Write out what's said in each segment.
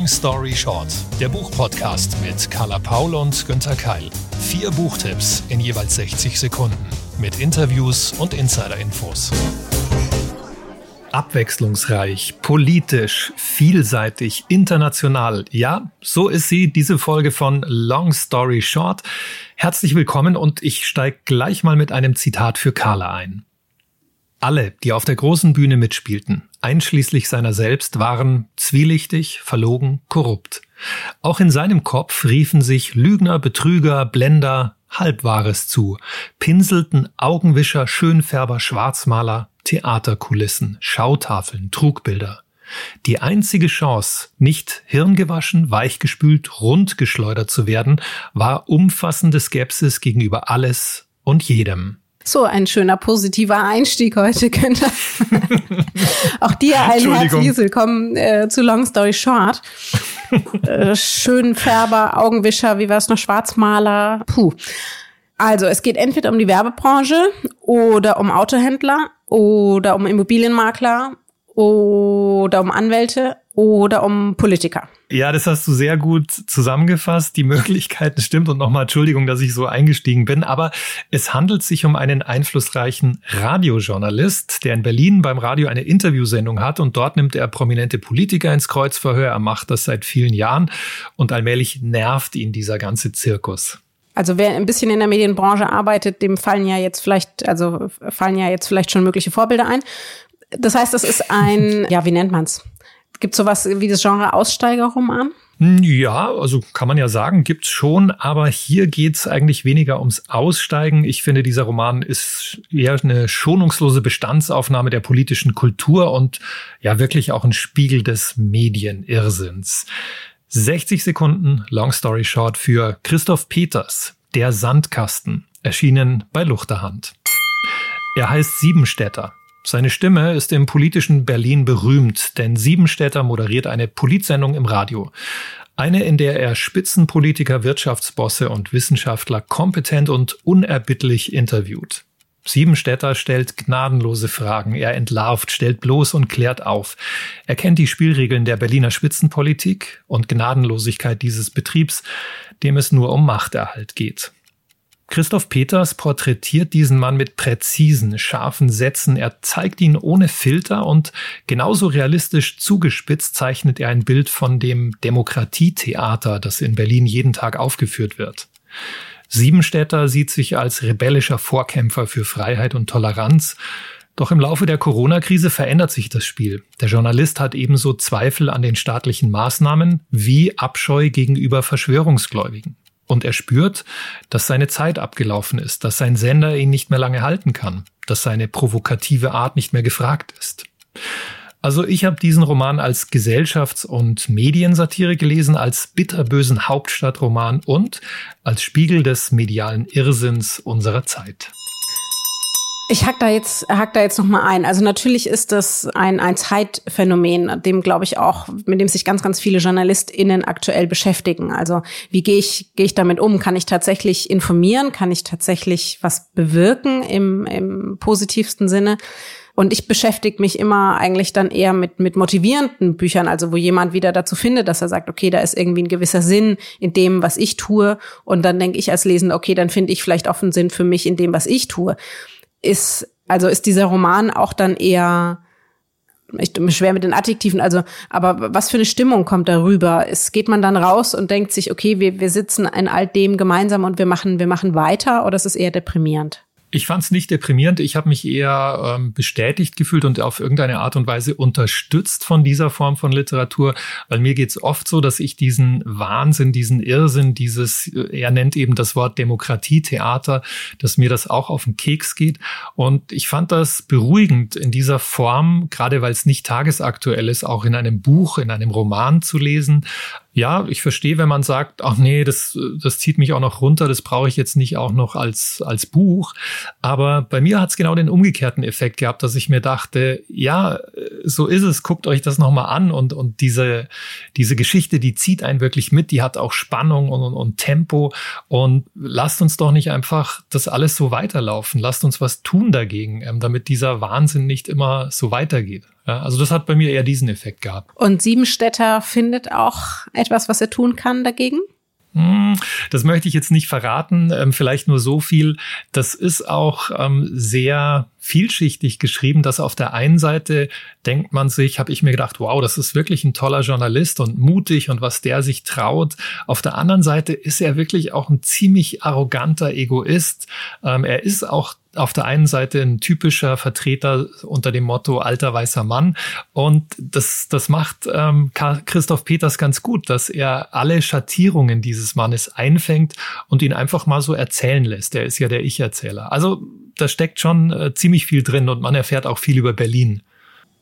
Long Story Short, der Buchpodcast mit Carla Paul und Günther Keil. Vier Buchtipps in jeweils 60 Sekunden mit Interviews und Insider-Infos. Abwechslungsreich, politisch, vielseitig, international. Ja, so ist sie, diese Folge von Long Story Short. Herzlich willkommen und ich steige gleich mal mit einem Zitat für Carla ein. Alle, die auf der großen Bühne mitspielten, einschließlich seiner selbst, waren zwielichtig, verlogen, korrupt. Auch in seinem Kopf riefen sich Lügner, Betrüger, Blender, Halbwahres zu, pinselten Augenwischer, Schönfärber, Schwarzmaler, Theaterkulissen, Schautafeln, Trugbilder. Die einzige Chance, nicht hirngewaschen, weichgespült, rundgeschleudert zu werden, war umfassende Skepsis gegenüber alles und jedem. So, ein schöner positiver Einstieg heute, Günther. Auch dir ein herzliches Willkommen äh, zu Long Story Short. äh, schön Färber, Augenwischer, wie war es noch, Schwarzmaler. Puh. Also, es geht entweder um die Werbebranche oder um Autohändler oder um Immobilienmakler oder um Anwälte oder um Politiker. Ja, das hast du sehr gut zusammengefasst. Die Möglichkeiten stimmt und nochmal Entschuldigung, dass ich so eingestiegen bin. Aber es handelt sich um einen einflussreichen Radiojournalist, der in Berlin beim Radio eine Interviewsendung hat und dort nimmt er prominente Politiker ins Kreuzverhör. Er macht das seit vielen Jahren und allmählich nervt ihn dieser ganze Zirkus. Also wer ein bisschen in der Medienbranche arbeitet, dem fallen ja jetzt vielleicht, also fallen ja jetzt vielleicht schon mögliche Vorbilder ein. Das heißt, das ist ein, ja, wie nennt man's? Gibt sowas wie das Genre Aussteigerroman? Ja, also kann man ja sagen, gibt's schon, aber hier geht's eigentlich weniger ums Aussteigen. Ich finde, dieser Roman ist eher eine schonungslose Bestandsaufnahme der politischen Kultur und ja wirklich auch ein Spiegel des Medienirrsinns. 60 Sekunden Long Story Short für Christoph Peters, Der Sandkasten, erschienen bei Luchterhand. Er heißt Siebenstädter, seine Stimme ist im politischen Berlin berühmt, denn Siebenstädter moderiert eine Politsendung im Radio. Eine, in der er Spitzenpolitiker, Wirtschaftsbosse und Wissenschaftler kompetent und unerbittlich interviewt. Siebenstädter stellt gnadenlose Fragen, er entlarvt, stellt bloß und klärt auf. Er kennt die Spielregeln der Berliner Spitzenpolitik und Gnadenlosigkeit dieses Betriebs, dem es nur um Machterhalt geht. Christoph Peters porträtiert diesen Mann mit präzisen, scharfen Sätzen. Er zeigt ihn ohne Filter und genauso realistisch zugespitzt zeichnet er ein Bild von dem Demokratietheater, das in Berlin jeden Tag aufgeführt wird. Siebenstädter sieht sich als rebellischer Vorkämpfer für Freiheit und Toleranz. Doch im Laufe der Corona-Krise verändert sich das Spiel. Der Journalist hat ebenso Zweifel an den staatlichen Maßnahmen wie Abscheu gegenüber Verschwörungsgläubigen. Und er spürt, dass seine Zeit abgelaufen ist, dass sein Sender ihn nicht mehr lange halten kann, dass seine provokative Art nicht mehr gefragt ist. Also ich habe diesen Roman als Gesellschafts- und Mediensatire gelesen, als bitterbösen Hauptstadtroman und als Spiegel des medialen Irrsinns unserer Zeit. Ich hack da jetzt, hack da jetzt noch mal ein. Also natürlich ist das ein, ein Zeitphänomen, dem glaube ich auch, mit dem sich ganz, ganz viele JournalistInnen aktuell beschäftigen. Also wie gehe ich, gehe ich damit um? Kann ich tatsächlich informieren? Kann ich tatsächlich was bewirken im, im positivsten Sinne? Und ich beschäftige mich immer eigentlich dann eher mit, mit motivierenden Büchern, also wo jemand wieder dazu findet, dass er sagt, okay, da ist irgendwie ein gewisser Sinn in dem, was ich tue. Und dann denke ich als Lesender, okay, dann finde ich vielleicht auch einen Sinn für mich in dem, was ich tue ist, also ist dieser Roman auch dann eher, ich bin schwer mit den Adjektiven, also, aber was für eine Stimmung kommt darüber? Es geht man dann raus und denkt sich, okay, wir, wir sitzen in all dem gemeinsam und wir machen, wir machen weiter, oder ist es eher deprimierend? Ich fand es nicht deprimierend. Ich habe mich eher ähm, bestätigt gefühlt und auf irgendeine Art und Weise unterstützt von dieser Form von Literatur, weil mir geht's oft so, dass ich diesen Wahnsinn, diesen Irrsinn, dieses, äh, er nennt eben das Wort Demokratietheater, dass mir das auch auf den Keks geht. Und ich fand das beruhigend in dieser Form, gerade weil es nicht tagesaktuell ist, auch in einem Buch, in einem Roman zu lesen, ja, ich verstehe, wenn man sagt, ach nee, das, das zieht mich auch noch runter, das brauche ich jetzt nicht auch noch als, als Buch. Aber bei mir hat es genau den umgekehrten Effekt gehabt, dass ich mir dachte, ja, so ist es, guckt euch das nochmal an und, und diese, diese Geschichte, die zieht einen wirklich mit, die hat auch Spannung und, und, und Tempo und lasst uns doch nicht einfach das alles so weiterlaufen, lasst uns was tun dagegen, ähm, damit dieser Wahnsinn nicht immer so weitergeht. Ja, also das hat bei mir eher diesen Effekt gehabt. Und Siebenstädter findet auch etwas, was er tun kann dagegen? Hm, das möchte ich jetzt nicht verraten, ähm, vielleicht nur so viel. Das ist auch ähm, sehr vielschichtig geschrieben, dass auf der einen Seite denkt man sich, habe ich mir gedacht, wow, das ist wirklich ein toller Journalist und mutig und was der sich traut. Auf der anderen Seite ist er wirklich auch ein ziemlich arroganter Egoist. Ähm, er ist auch auf der einen Seite ein typischer Vertreter unter dem Motto alter weißer Mann. Und das, das macht ähm, Christoph Peters ganz gut, dass er alle Schattierungen dieses Mannes einfängt und ihn einfach mal so erzählen lässt. Er ist ja der Ich-Erzähler. Also da steckt schon äh, ziemlich viel drin und man erfährt auch viel über Berlin.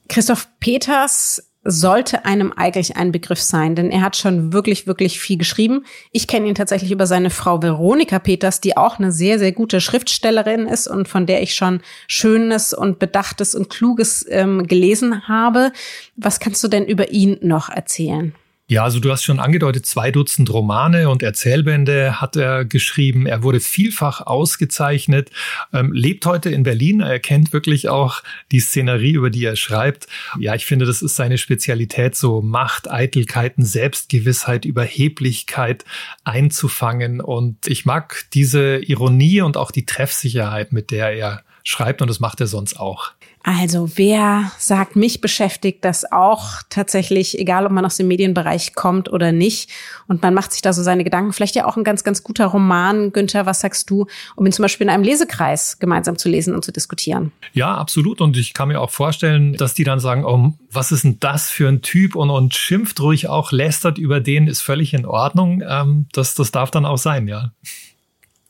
Christoph Peters sollte einem eigentlich ein Begriff sein, denn er hat schon wirklich, wirklich viel geschrieben. Ich kenne ihn tatsächlich über seine Frau Veronika Peters, die auch eine sehr, sehr gute Schriftstellerin ist und von der ich schon Schönes und Bedachtes und Kluges ähm, gelesen habe. Was kannst du denn über ihn noch erzählen? Ja, also du hast schon angedeutet, zwei Dutzend Romane und Erzählbände hat er geschrieben. Er wurde vielfach ausgezeichnet, ähm, lebt heute in Berlin. Er kennt wirklich auch die Szenerie, über die er schreibt. Ja, ich finde, das ist seine Spezialität, so Macht, Eitelkeiten, Selbstgewissheit, Überheblichkeit einzufangen. Und ich mag diese Ironie und auch die Treffsicherheit, mit der er schreibt und das macht er sonst auch. Also wer sagt, mich beschäftigt das auch tatsächlich, egal ob man aus dem Medienbereich kommt oder nicht. Und man macht sich da so seine Gedanken. Vielleicht ja auch ein ganz, ganz guter Roman, Günther, was sagst du, um ihn zum Beispiel in einem Lesekreis gemeinsam zu lesen und zu diskutieren? Ja, absolut. Und ich kann mir auch vorstellen, dass die dann sagen, oh, was ist denn das für ein Typ? Und, und schimpft ruhig auch, lästert über den, ist völlig in Ordnung. Ähm, das, das darf dann auch sein, ja.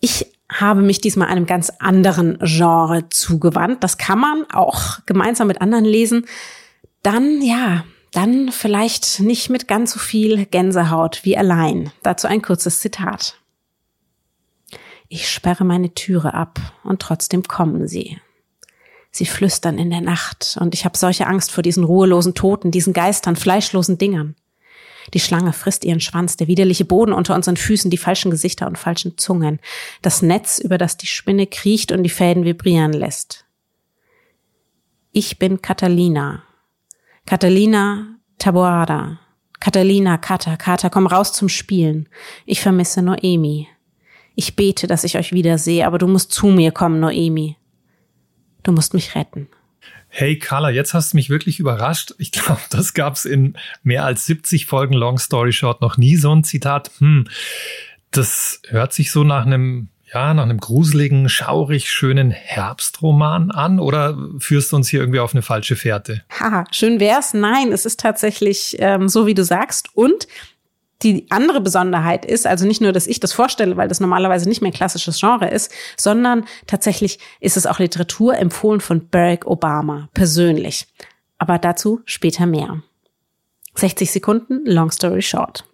Ich habe mich diesmal einem ganz anderen Genre zugewandt. Das kann man auch gemeinsam mit anderen lesen. Dann, ja, dann vielleicht nicht mit ganz so viel Gänsehaut wie allein. Dazu ein kurzes Zitat. Ich sperre meine Türe ab und trotzdem kommen sie. Sie flüstern in der Nacht und ich habe solche Angst vor diesen ruhelosen Toten, diesen Geistern, fleischlosen Dingern. Die Schlange frisst ihren Schwanz, der widerliche Boden unter unseren Füßen, die falschen Gesichter und falschen Zungen, das Netz, über das die Spinne kriecht und die Fäden vibrieren lässt. Ich bin Catalina. Catalina Taboada. Catalina, Kata, Kata, komm raus zum Spielen. Ich vermisse Noemi. Ich bete, dass ich euch wiedersehe, aber du musst zu mir kommen, Noemi. Du musst mich retten. Hey Carla, jetzt hast du mich wirklich überrascht. Ich glaube, das gab's in mehr als 70 Folgen Long Story Short noch nie so ein Zitat. Hm, das hört sich so nach einem ja, nach einem gruseligen, schaurig schönen Herbstroman an oder führst du uns hier irgendwie auf eine falsche Fährte? Haha, schön wär's. Nein, es ist tatsächlich ähm, so, wie du sagst. Und die andere Besonderheit ist, also nicht nur, dass ich das vorstelle, weil das normalerweise nicht mehr klassisches Genre ist, sondern tatsächlich ist es auch Literatur empfohlen von Barack Obama persönlich. Aber dazu später mehr. 60 Sekunden, long story short.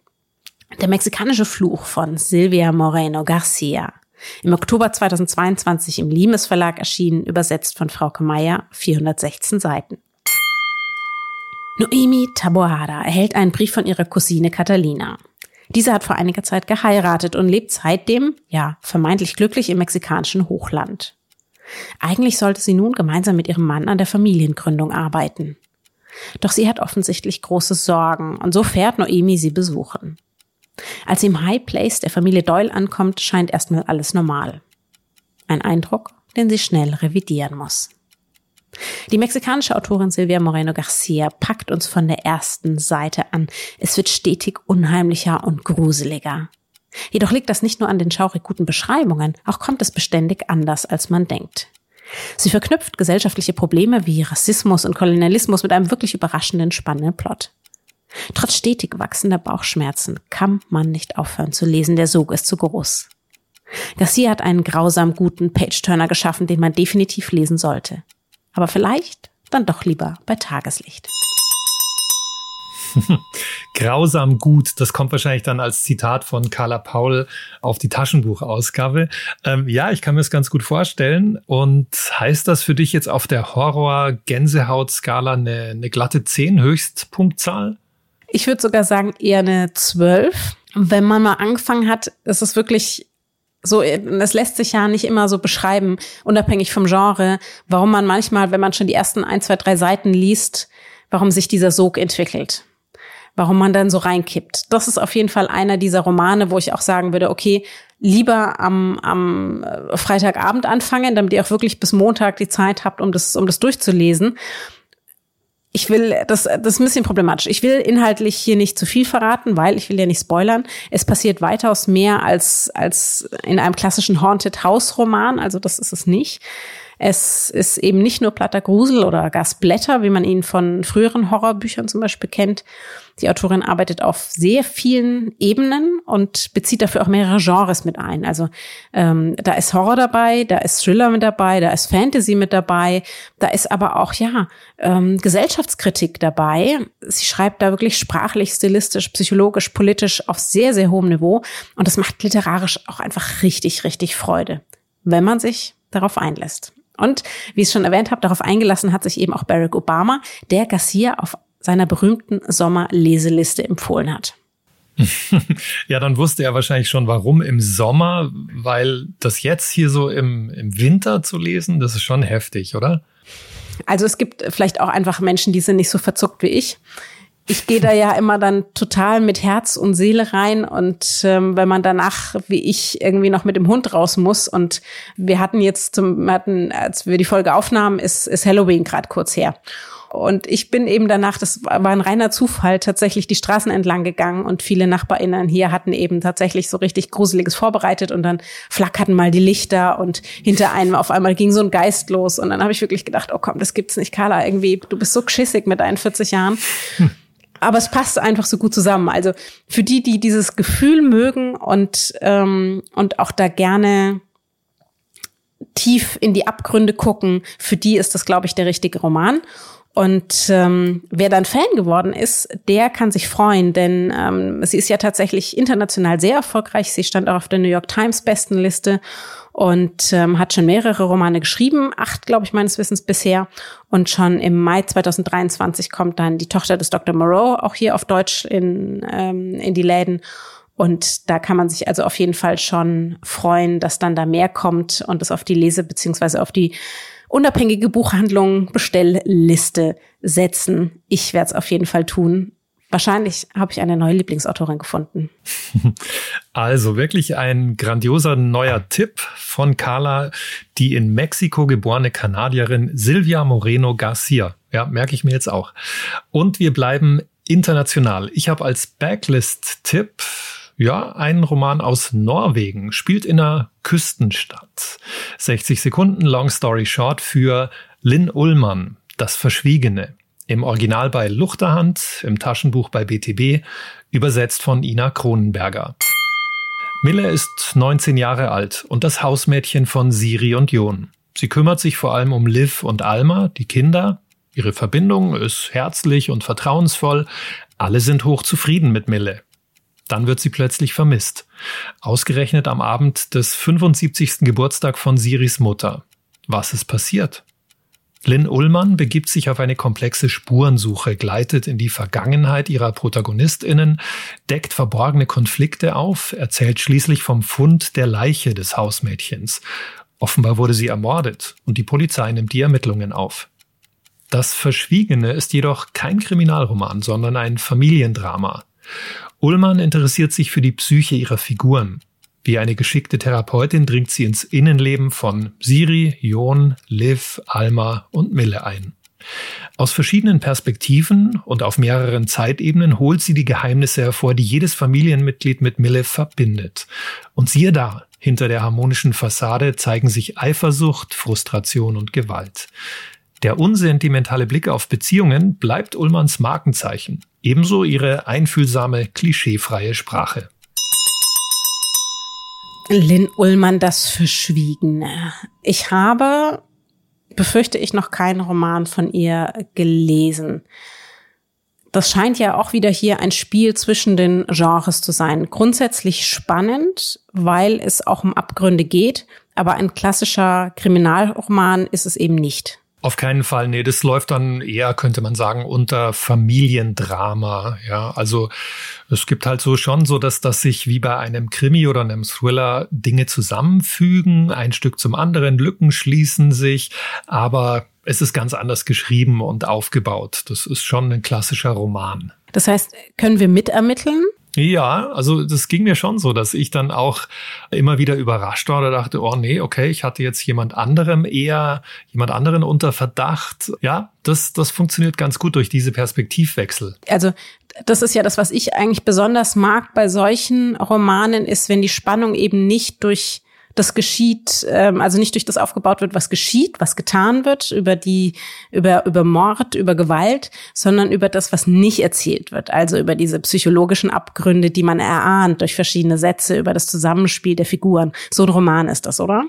Der mexikanische Fluch von Silvia Moreno Garcia. Im Oktober 2022 im Limes Verlag erschienen, übersetzt von Frau Meyer, 416 Seiten. Noemi Taboada erhält einen Brief von ihrer Cousine Catalina. Diese hat vor einiger Zeit geheiratet und lebt seitdem, ja, vermeintlich glücklich im mexikanischen Hochland. Eigentlich sollte sie nun gemeinsam mit ihrem Mann an der Familiengründung arbeiten. Doch sie hat offensichtlich große Sorgen und so fährt Noemi sie besuchen. Als sie im High Place der Familie Doyle ankommt, scheint erstmal alles normal. Ein Eindruck, den sie schnell revidieren muss. Die mexikanische Autorin Silvia Moreno Garcia packt uns von der ersten Seite an. Es wird stetig unheimlicher und gruseliger. Jedoch liegt das nicht nur an den schaurig guten Beschreibungen, auch kommt es beständig anders, als man denkt. Sie verknüpft gesellschaftliche Probleme wie Rassismus und Kolonialismus mit einem wirklich überraschenden, spannenden Plot. Trotz stetig wachsender Bauchschmerzen kann man nicht aufhören zu lesen, der Sog ist zu groß. Garcia hat einen grausam guten Page-Turner geschaffen, den man definitiv lesen sollte aber vielleicht dann doch lieber bei Tageslicht. Grausam gut, das kommt wahrscheinlich dann als Zitat von Carla Paul auf die Taschenbuchausgabe. Ähm, ja, ich kann mir das ganz gut vorstellen. Und heißt das für dich jetzt auf der Horror-Gänsehaut-Skala eine, eine glatte 10 Höchstpunktzahl? Ich würde sogar sagen eher eine 12. Wenn man mal angefangen hat, ist es wirklich so, es lässt sich ja nicht immer so beschreiben, unabhängig vom Genre, warum man manchmal, wenn man schon die ersten ein, zwei, drei Seiten liest, warum sich dieser Sog entwickelt. Warum man dann so reinkippt. Das ist auf jeden Fall einer dieser Romane, wo ich auch sagen würde, okay, lieber am, am äh, Freitagabend anfangen, damit ihr auch wirklich bis Montag die Zeit habt, um das, um das durchzulesen ich will, das, das ist ein bisschen problematisch. Ich will inhaltlich hier nicht zu viel verraten, weil ich will ja nicht spoilern. Es passiert weitaus mehr als, als in einem klassischen Haunted House Roman. Also das ist es nicht. Es ist eben nicht nur platter Grusel oder Gasblätter, wie man ihn von früheren Horrorbüchern zum Beispiel kennt. Die Autorin arbeitet auf sehr vielen Ebenen und bezieht dafür auch mehrere Genres mit ein. Also ähm, da ist Horror dabei, da ist Thriller mit dabei, da ist Fantasy mit dabei, da ist aber auch ja ähm, Gesellschaftskritik dabei. Sie schreibt da wirklich sprachlich, stilistisch, psychologisch, politisch auf sehr sehr hohem Niveau und das macht literarisch auch einfach richtig richtig Freude, wenn man sich darauf einlässt. Und wie ich es schon erwähnt habe, darauf eingelassen hat sich eben auch Barack Obama, der Garcia auf seiner berühmten Sommerleseliste empfohlen hat. ja, dann wusste er wahrscheinlich schon, warum im Sommer, weil das jetzt hier so im, im Winter zu lesen, das ist schon heftig, oder? Also es gibt vielleicht auch einfach Menschen, die sind nicht so verzuckt wie ich ich gehe da ja immer dann total mit Herz und Seele rein und ähm, wenn man danach, wie ich, irgendwie noch mit dem Hund raus muss und wir hatten jetzt zum, wir hatten, als wir die Folge aufnahmen, ist, ist Halloween gerade kurz her. Und ich bin eben danach, das war ein reiner Zufall, tatsächlich die Straßen entlang gegangen und viele NachbarInnen hier hatten eben tatsächlich so richtig Gruseliges vorbereitet und dann flackerten mal die Lichter und hinter einem auf einmal ging so ein Geist los und dann habe ich wirklich gedacht, oh komm, das gibt's nicht, Carla, irgendwie, du bist so geschissig mit deinen 40 Jahren. Hm aber es passt einfach so gut zusammen. Also für die, die dieses Gefühl mögen und, ähm, und auch da gerne tief in die Abgründe gucken, für die ist das, glaube ich, der richtige Roman. Und ähm, wer dann Fan geworden ist, der kann sich freuen, denn ähm, sie ist ja tatsächlich international sehr erfolgreich. Sie stand auch auf der New York Times Bestenliste und ähm, hat schon mehrere Romane geschrieben, acht, glaube ich, meines Wissens bisher. Und schon im Mai 2023 kommt dann die Tochter des Dr. Moreau auch hier auf Deutsch in, ähm, in die Läden. Und da kann man sich also auf jeden Fall schon freuen, dass dann da mehr kommt und es auf die Lese- beziehungsweise auf die unabhängige Buchhandlung Bestellliste setzen. Ich werde es auf jeden Fall tun. Wahrscheinlich habe ich eine neue Lieblingsautorin gefunden. Also wirklich ein grandioser neuer Tipp von Carla, die in Mexiko geborene Kanadierin Silvia Moreno Garcia. Ja, merke ich mir jetzt auch. Und wir bleiben international. Ich habe als Backlist-Tipp ja, einen Roman aus Norwegen, spielt in einer Küstenstadt. 60 Sekunden, Long Story Short für Lynn Ullmann, Das Verschwiegene. Im Original bei Luchterhand, im Taschenbuch bei BTB, übersetzt von Ina Kronenberger. Mille ist 19 Jahre alt und das Hausmädchen von Siri und Jon. Sie kümmert sich vor allem um Liv und Alma, die Kinder. Ihre Verbindung ist herzlich und vertrauensvoll. Alle sind hoch zufrieden mit Mille. Dann wird sie plötzlich vermisst. Ausgerechnet am Abend des 75. Geburtstag von Siris Mutter. Was ist passiert? Lynn Ullmann begibt sich auf eine komplexe Spurensuche, gleitet in die Vergangenheit ihrer ProtagonistInnen, deckt verborgene Konflikte auf, erzählt schließlich vom Fund der Leiche des Hausmädchens. Offenbar wurde sie ermordet und die Polizei nimmt die Ermittlungen auf. Das Verschwiegene ist jedoch kein Kriminalroman, sondern ein Familiendrama. Ullmann interessiert sich für die Psyche ihrer Figuren. Wie eine geschickte Therapeutin dringt sie ins Innenleben von Siri, Jon, Liv, Alma und Mille ein. Aus verschiedenen Perspektiven und auf mehreren Zeitebenen holt sie die Geheimnisse hervor, die jedes Familienmitglied mit Mille verbindet. Und siehe da, hinter der harmonischen Fassade zeigen sich Eifersucht, Frustration und Gewalt. Der unsentimentale Blick auf Beziehungen bleibt Ullmanns Markenzeichen, ebenso ihre einfühlsame, klischeefreie Sprache. Lynn Ullmann, das Verschwiegene. Ich habe, befürchte ich, noch keinen Roman von ihr gelesen. Das scheint ja auch wieder hier ein Spiel zwischen den Genres zu sein. Grundsätzlich spannend, weil es auch um Abgründe geht, aber ein klassischer Kriminalroman ist es eben nicht. Auf keinen Fall, nee, das läuft dann eher, könnte man sagen, unter Familiendrama. Ja, also es gibt halt so schon so, dass das sich wie bei einem Krimi oder einem Thriller Dinge zusammenfügen, ein Stück zum anderen, Lücken schließen sich, aber es ist ganz anders geschrieben und aufgebaut. Das ist schon ein klassischer Roman. Das heißt, können wir mitermitteln? Ja, also das ging mir schon so, dass ich dann auch immer wieder überrascht war oder dachte, oh nee, okay, ich hatte jetzt jemand anderem eher, jemand anderen unter Verdacht. Ja, das, das funktioniert ganz gut durch diese Perspektivwechsel. Also das ist ja das, was ich eigentlich besonders mag bei solchen Romanen, ist, wenn die Spannung eben nicht durch das geschieht, ähm, also nicht durch das aufgebaut wird, was geschieht, was getan wird, über die, über, über Mord, über Gewalt, sondern über das, was nicht erzählt wird. Also über diese psychologischen Abgründe, die man erahnt durch verschiedene Sätze, über das Zusammenspiel der Figuren. So ein Roman ist das, oder?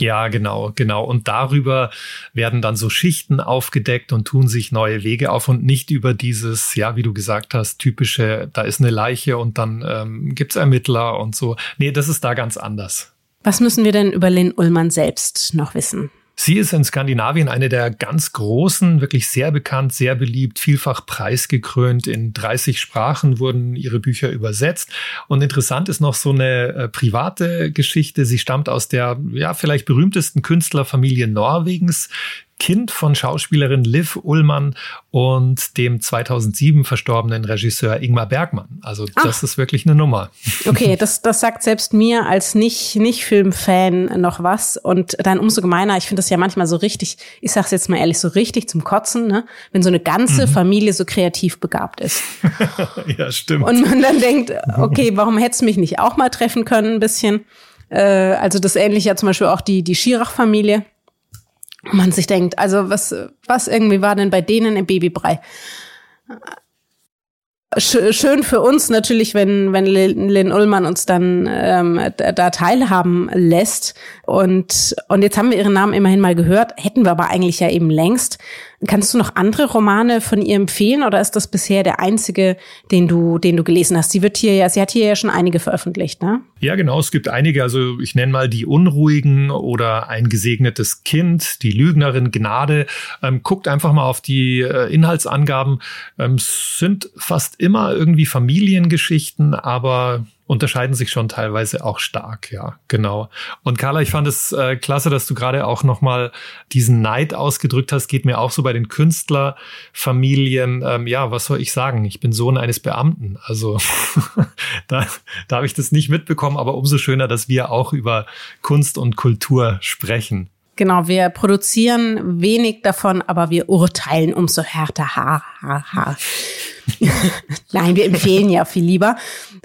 Ja, genau, genau. Und darüber werden dann so Schichten aufgedeckt und tun sich neue Wege auf und nicht über dieses, ja, wie du gesagt hast, typische, da ist eine Leiche und dann ähm, gibt's Ermittler und so. Nee, das ist da ganz anders. Was müssen wir denn über Lynn Ullmann selbst noch wissen? Sie ist in Skandinavien eine der ganz großen, wirklich sehr bekannt, sehr beliebt, vielfach preisgekrönt. In 30 Sprachen wurden ihre Bücher übersetzt. Und interessant ist noch so eine äh, private Geschichte. Sie stammt aus der, ja, vielleicht berühmtesten Künstlerfamilie Norwegens. Kind von Schauspielerin Liv Ullmann und dem 2007 verstorbenen Regisseur Ingmar Bergmann. Also Ach. das ist wirklich eine Nummer. Okay, das, das sagt selbst mir als nicht, nicht Filmfan noch was. Und dann umso gemeiner, ich finde das ja manchmal so richtig, ich sag's jetzt mal ehrlich, so richtig zum Kotzen, ne? wenn so eine ganze mhm. Familie so kreativ begabt ist. ja, stimmt. Und man dann denkt, okay, warum hättest du mich nicht auch mal treffen können ein bisschen? Äh, also das ähnliche ja zum Beispiel auch die, die Schirach-Familie man sich denkt, also was, was irgendwie war denn bei denen im Babybrei? Schön für uns natürlich, wenn, wenn Lynn Ullmann uns dann ähm, da teilhaben lässt. Und, und jetzt haben wir ihren Namen immerhin mal gehört, hätten wir aber eigentlich ja eben längst. Kannst du noch andere Romane von ihr empfehlen oder ist das bisher der einzige, den du, den du gelesen hast? Sie wird hier ja, sie hat hier ja schon einige veröffentlicht, ne? Ja, genau. Es gibt einige. Also ich nenne mal die Unruhigen oder ein gesegnetes Kind, die Lügnerin Gnade. Ähm, guckt einfach mal auf die äh, Inhaltsangaben. Ähm, sind fast immer irgendwie Familiengeschichten, aber unterscheiden sich schon teilweise auch stark, ja, genau. Und Carla, ich fand es äh, klasse, dass du gerade auch nochmal diesen Neid ausgedrückt hast. Geht mir auch so bei den Künstlerfamilien. Ähm, ja, was soll ich sagen? Ich bin Sohn eines Beamten. Also da, da habe ich das nicht mitbekommen, aber umso schöner, dass wir auch über Kunst und Kultur sprechen. Genau, wir produzieren wenig davon, aber wir urteilen umso härter. Ha, ha, ha. Nein, wir empfehlen ja viel lieber.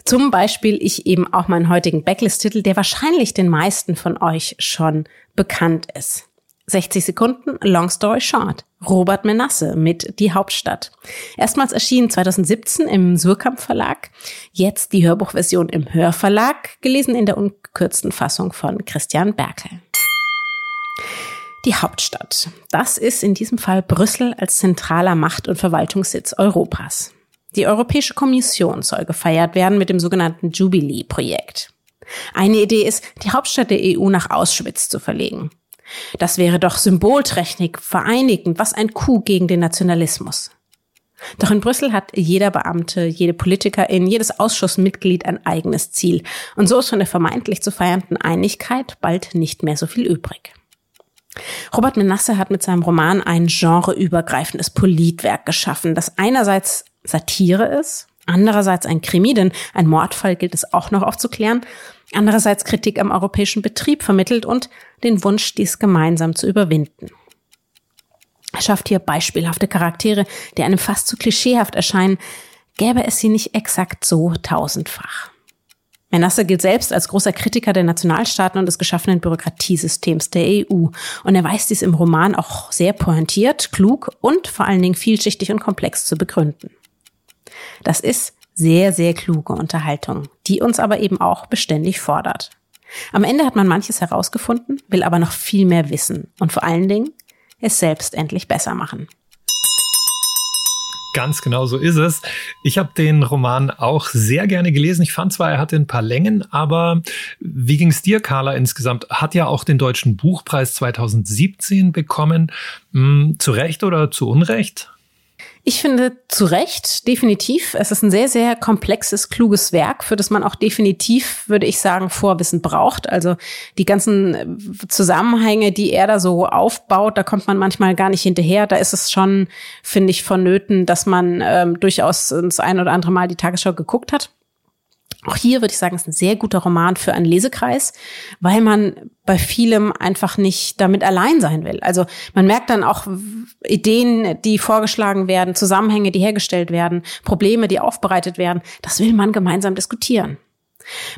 Zum Beispiel ich eben auch meinen heutigen Backlist-Titel, der wahrscheinlich den meisten von euch schon bekannt ist. 60 Sekunden, Long Story Short. Robert Menasse mit Die Hauptstadt. Erstmals erschienen 2017 im Surkamp Verlag, jetzt die Hörbuchversion im Hörverlag, gelesen in der unkürzten Fassung von Christian Berkel. Die Hauptstadt. Das ist in diesem Fall Brüssel als zentraler Macht- und Verwaltungssitz Europas. Die Europäische Kommission soll gefeiert werden mit dem sogenannten Jubilee-Projekt. Eine Idee ist, die Hauptstadt der EU nach Auschwitz zu verlegen. Das wäre doch Symboltechnik, vereinigend, was ein Coup gegen den Nationalismus. Doch in Brüssel hat jeder Beamte, jede Politikerin, jedes Ausschussmitglied ein eigenes Ziel. Und so ist von der vermeintlich zu feiernden Einigkeit bald nicht mehr so viel übrig. Robert Menasse hat mit seinem Roman ein genreübergreifendes Politwerk geschaffen, das einerseits Satire ist, andererseits ein Krimi, denn ein Mordfall gilt es auch noch aufzuklären, andererseits Kritik am europäischen Betrieb vermittelt und den Wunsch, dies gemeinsam zu überwinden. Er schafft hier beispielhafte Charaktere, die einem fast zu klischeehaft erscheinen, gäbe es sie nicht exakt so tausendfach. Menasse gilt selbst als großer Kritiker der Nationalstaaten und des geschaffenen Bürokratiesystems der EU. Und er weiß dies im Roman auch sehr pointiert, klug und vor allen Dingen vielschichtig und komplex zu begründen. Das ist sehr, sehr kluge Unterhaltung, die uns aber eben auch beständig fordert. Am Ende hat man manches herausgefunden, will aber noch viel mehr wissen und vor allen Dingen es selbst endlich besser machen. Ganz genau so ist es. Ich habe den Roman auch sehr gerne gelesen. Ich fand zwar, er hatte ein paar Längen, aber wie ging es dir, Carla, insgesamt? Hat ja auch den Deutschen Buchpreis 2017 bekommen. Hm, zu Recht oder zu Unrecht? Ich finde zu Recht, definitiv. Es ist ein sehr, sehr komplexes, kluges Werk, für das man auch definitiv, würde ich sagen, Vorwissen braucht. Also die ganzen äh, Zusammenhänge, die er da so aufbaut, da kommt man manchmal gar nicht hinterher. Da ist es schon, finde ich, vonnöten, dass man ähm, durchaus das ein oder andere Mal die Tagesschau geguckt hat. Auch hier würde ich sagen, ist ein sehr guter Roman für einen Lesekreis, weil man bei vielem einfach nicht damit allein sein will. Also man merkt dann auch Ideen, die vorgeschlagen werden, Zusammenhänge, die hergestellt werden, Probleme, die aufbereitet werden. Das will man gemeinsam diskutieren.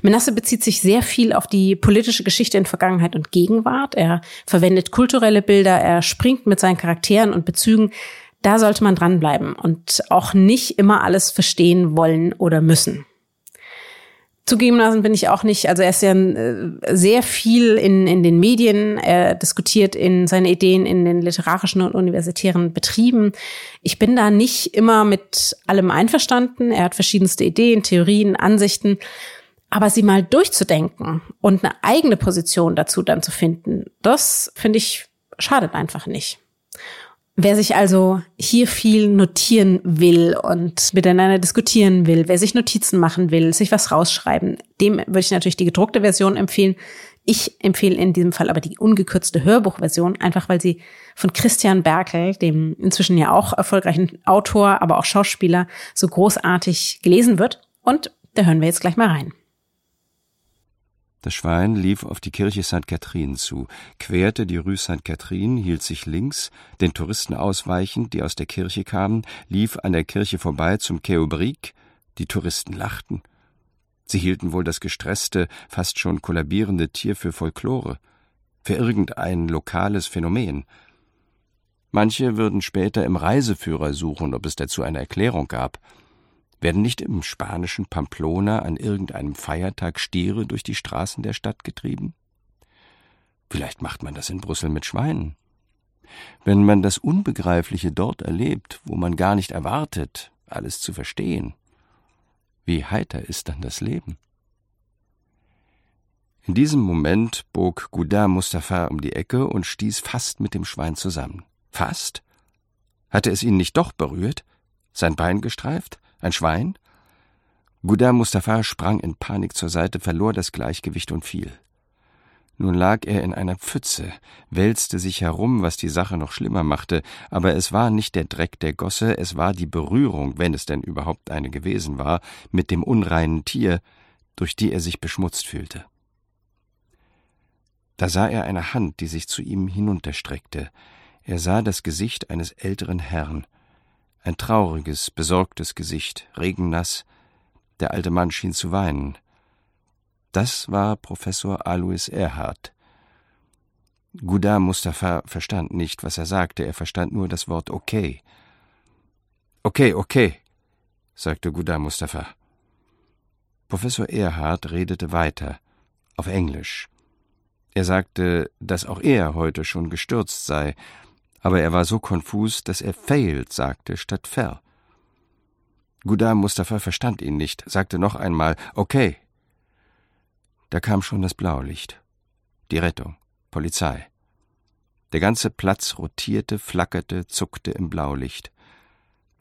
Menasse bezieht sich sehr viel auf die politische Geschichte in Vergangenheit und Gegenwart. Er verwendet kulturelle Bilder, er springt mit seinen Charakteren und Bezügen. Da sollte man dranbleiben und auch nicht immer alles verstehen wollen oder müssen. Zugegebenermaßen bin ich auch nicht, also er ist ja äh, sehr viel in, in den Medien, er diskutiert in seine Ideen in den literarischen und universitären Betrieben. Ich bin da nicht immer mit allem einverstanden. Er hat verschiedenste Ideen, Theorien, Ansichten. Aber sie mal durchzudenken und eine eigene Position dazu dann zu finden, das finde ich schadet einfach nicht. Wer sich also hier viel notieren will und miteinander diskutieren will, wer sich Notizen machen will, sich was rausschreiben, dem würde ich natürlich die gedruckte Version empfehlen. Ich empfehle in diesem Fall aber die ungekürzte Hörbuchversion, einfach weil sie von Christian Berkel, dem inzwischen ja auch erfolgreichen Autor, aber auch Schauspieler, so großartig gelesen wird. Und da hören wir jetzt gleich mal rein. Das Schwein lief auf die Kirche St. Catherine zu, querte die Rue St. Catherine, hielt sich links, den Touristen ausweichend, die aus der Kirche kamen, lief an der Kirche vorbei zum Quai Brique, die Touristen lachten. Sie hielten wohl das gestresste, fast schon kollabierende Tier für Folklore, für irgendein lokales Phänomen. Manche würden später im Reiseführer suchen, ob es dazu eine Erklärung gab. Werden nicht im spanischen Pamplona an irgendeinem Feiertag Stiere durch die Straßen der Stadt getrieben? Vielleicht macht man das in Brüssel mit Schweinen. Wenn man das Unbegreifliche dort erlebt, wo man gar nicht erwartet, alles zu verstehen, wie heiter ist dann das Leben? In diesem Moment bog Goudin Mustafa um die Ecke und stieß fast mit dem Schwein zusammen. Fast? Hatte es ihn nicht doch berührt? Sein Bein gestreift? Ein Schwein? Goudin Mustafa sprang in Panik zur Seite, verlor das Gleichgewicht und fiel. Nun lag er in einer Pfütze, wälzte sich herum, was die Sache noch schlimmer machte, aber es war nicht der Dreck der Gosse, es war die Berührung, wenn es denn überhaupt eine gewesen war, mit dem unreinen Tier, durch die er sich beschmutzt fühlte. Da sah er eine Hand, die sich zu ihm hinunterstreckte. Er sah das Gesicht eines älteren Herrn, ein trauriges, besorgtes Gesicht, regennass. Der alte Mann schien zu weinen. Das war Professor Alois Erhard. Goudin Mustafa verstand nicht, was er sagte, er verstand nur das Wort okay. Okay, okay, sagte Goudin Mustafa. Professor Erhard redete weiter, auf Englisch. Er sagte, dass auch er heute schon gestürzt sei, aber er war so konfus, dass er failed sagte statt fair. Goudin Mustafa verstand ihn nicht, sagte noch einmal Okay. Da kam schon das Blaulicht. Die Rettung, Polizei. Der ganze Platz rotierte, flackerte, zuckte im Blaulicht.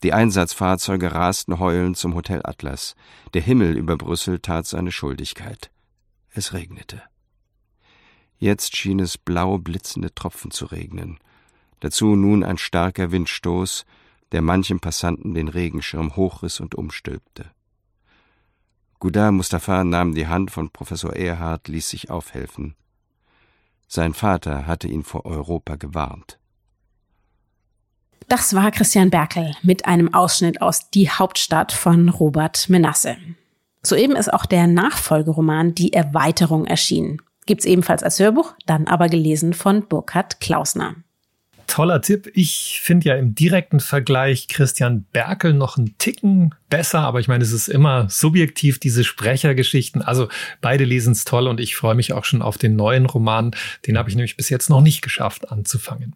Die Einsatzfahrzeuge rasten heulend zum Hotel Atlas. Der Himmel über Brüssel tat seine Schuldigkeit. Es regnete. Jetzt schien es blau blitzende Tropfen zu regnen dazu nun ein starker Windstoß, der manchem Passanten den Regenschirm hochriss und umstülpte. Goudin Mustafa nahm die Hand von Professor Erhard, ließ sich aufhelfen. Sein Vater hatte ihn vor Europa gewarnt. Das war Christian Berkel mit einem Ausschnitt aus Die Hauptstadt von Robert Menasse. Soeben ist auch der Nachfolgeroman Die Erweiterung erschienen. Gibt's ebenfalls als Hörbuch, dann aber gelesen von Burkhard Klausner toller Tipp. Ich finde ja im direkten Vergleich Christian Berkel noch einen Ticken besser, aber ich meine, es ist immer subjektiv, diese Sprechergeschichten. Also beide lesen es toll und ich freue mich auch schon auf den neuen Roman. Den habe ich nämlich bis jetzt noch nicht geschafft anzufangen.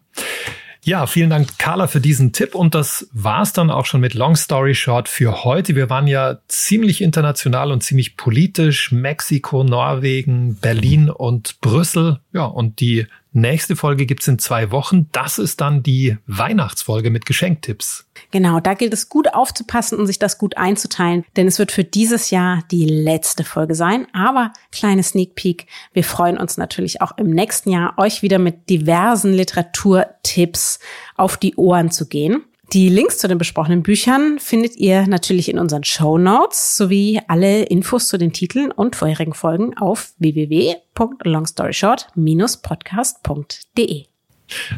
Ja, vielen Dank, Carla, für diesen Tipp. Und das war's dann auch schon mit Long Story Short für heute. Wir waren ja ziemlich international und ziemlich politisch. Mexiko, Norwegen, Berlin und Brüssel. Ja, und die Nächste Folge gibt's in zwei Wochen. Das ist dann die Weihnachtsfolge mit Geschenktipps. Genau, da gilt es gut aufzupassen und sich das gut einzuteilen, denn es wird für dieses Jahr die letzte Folge sein. Aber kleine Sneak Peek, wir freuen uns natürlich auch im nächsten Jahr, euch wieder mit diversen Literaturtipps auf die Ohren zu gehen. Die Links zu den besprochenen Büchern findet ihr natürlich in unseren Show Notes sowie alle Infos zu den Titeln und vorherigen Folgen auf www.longstoryshort-podcast.de.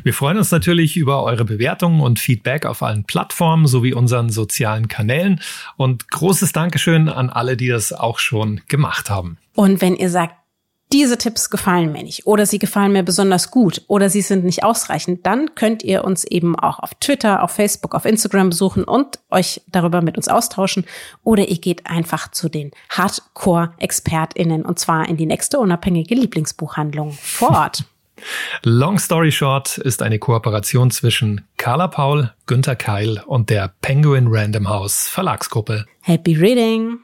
Wir freuen uns natürlich über eure Bewertungen und Feedback auf allen Plattformen sowie unseren sozialen Kanälen und großes Dankeschön an alle, die das auch schon gemacht haben. Und wenn ihr sagt, diese Tipps gefallen mir nicht oder sie gefallen mir besonders gut oder sie sind nicht ausreichend, dann könnt ihr uns eben auch auf Twitter, auf Facebook, auf Instagram besuchen und euch darüber mit uns austauschen oder ihr geht einfach zu den Hardcore-ExpertInnen und zwar in die nächste unabhängige Lieblingsbuchhandlung vor Ort. Long Story Short ist eine Kooperation zwischen Carla Paul, Günther Keil und der Penguin Random House Verlagsgruppe. Happy Reading!